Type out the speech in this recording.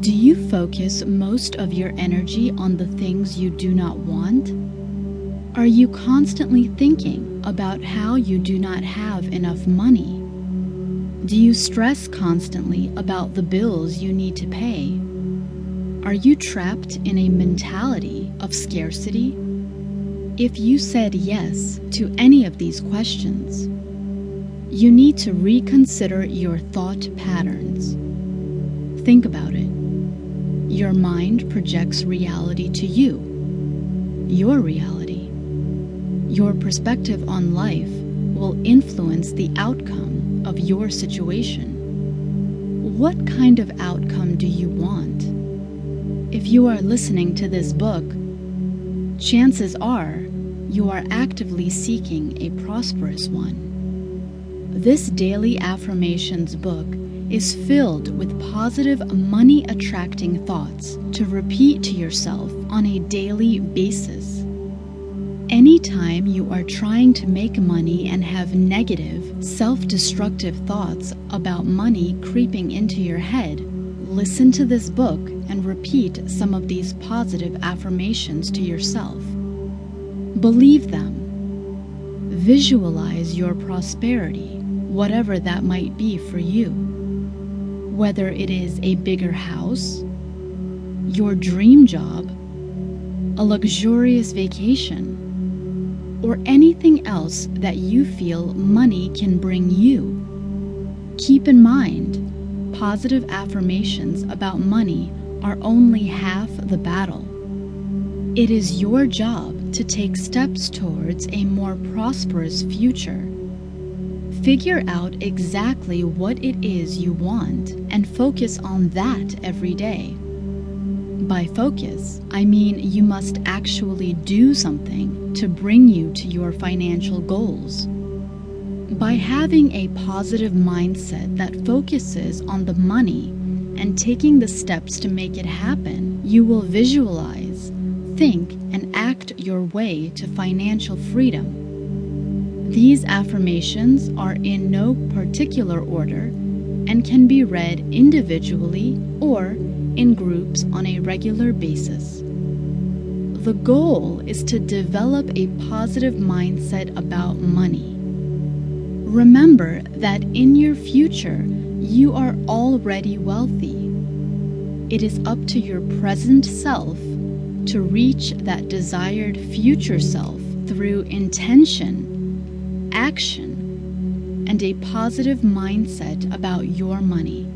Do you focus most of your energy on the things you do not want? Are you constantly thinking about how you do not have enough money? Do you stress constantly about the bills you need to pay? Are you trapped in a mentality of scarcity? If you said yes to any of these questions, you need to reconsider your thought patterns. Think about it. Your mind projects reality to you, your reality. Your perspective on life will influence the outcome of your situation. What kind of outcome do you want? If you are listening to this book, chances are you are actively seeking a prosperous one. This daily affirmations book is filled with positive money attracting thoughts to repeat to yourself on a daily basis. Anytime you are trying to make money and have negative, self destructive thoughts about money creeping into your head, listen to this book and repeat some of these positive affirmations to yourself. Believe them. Visualize your prosperity, whatever that might be for you. Whether it is a bigger house, your dream job, a luxurious vacation, or anything else that you feel money can bring you. Keep in mind, positive affirmations about money are only half the battle. It is your job to take steps towards a more prosperous future. Figure out exactly what it is you want and focus on that every day. By focus, I mean you must actually do something to bring you to your financial goals. By having a positive mindset that focuses on the money and taking the steps to make it happen, you will visualize, think, and act your way to financial freedom. These affirmations are in no particular order and can be read individually or in groups on a regular basis. The goal is to develop a positive mindset about money. Remember that in your future, you are already wealthy. It is up to your present self to reach that desired future self through intention, action, and a positive mindset about your money.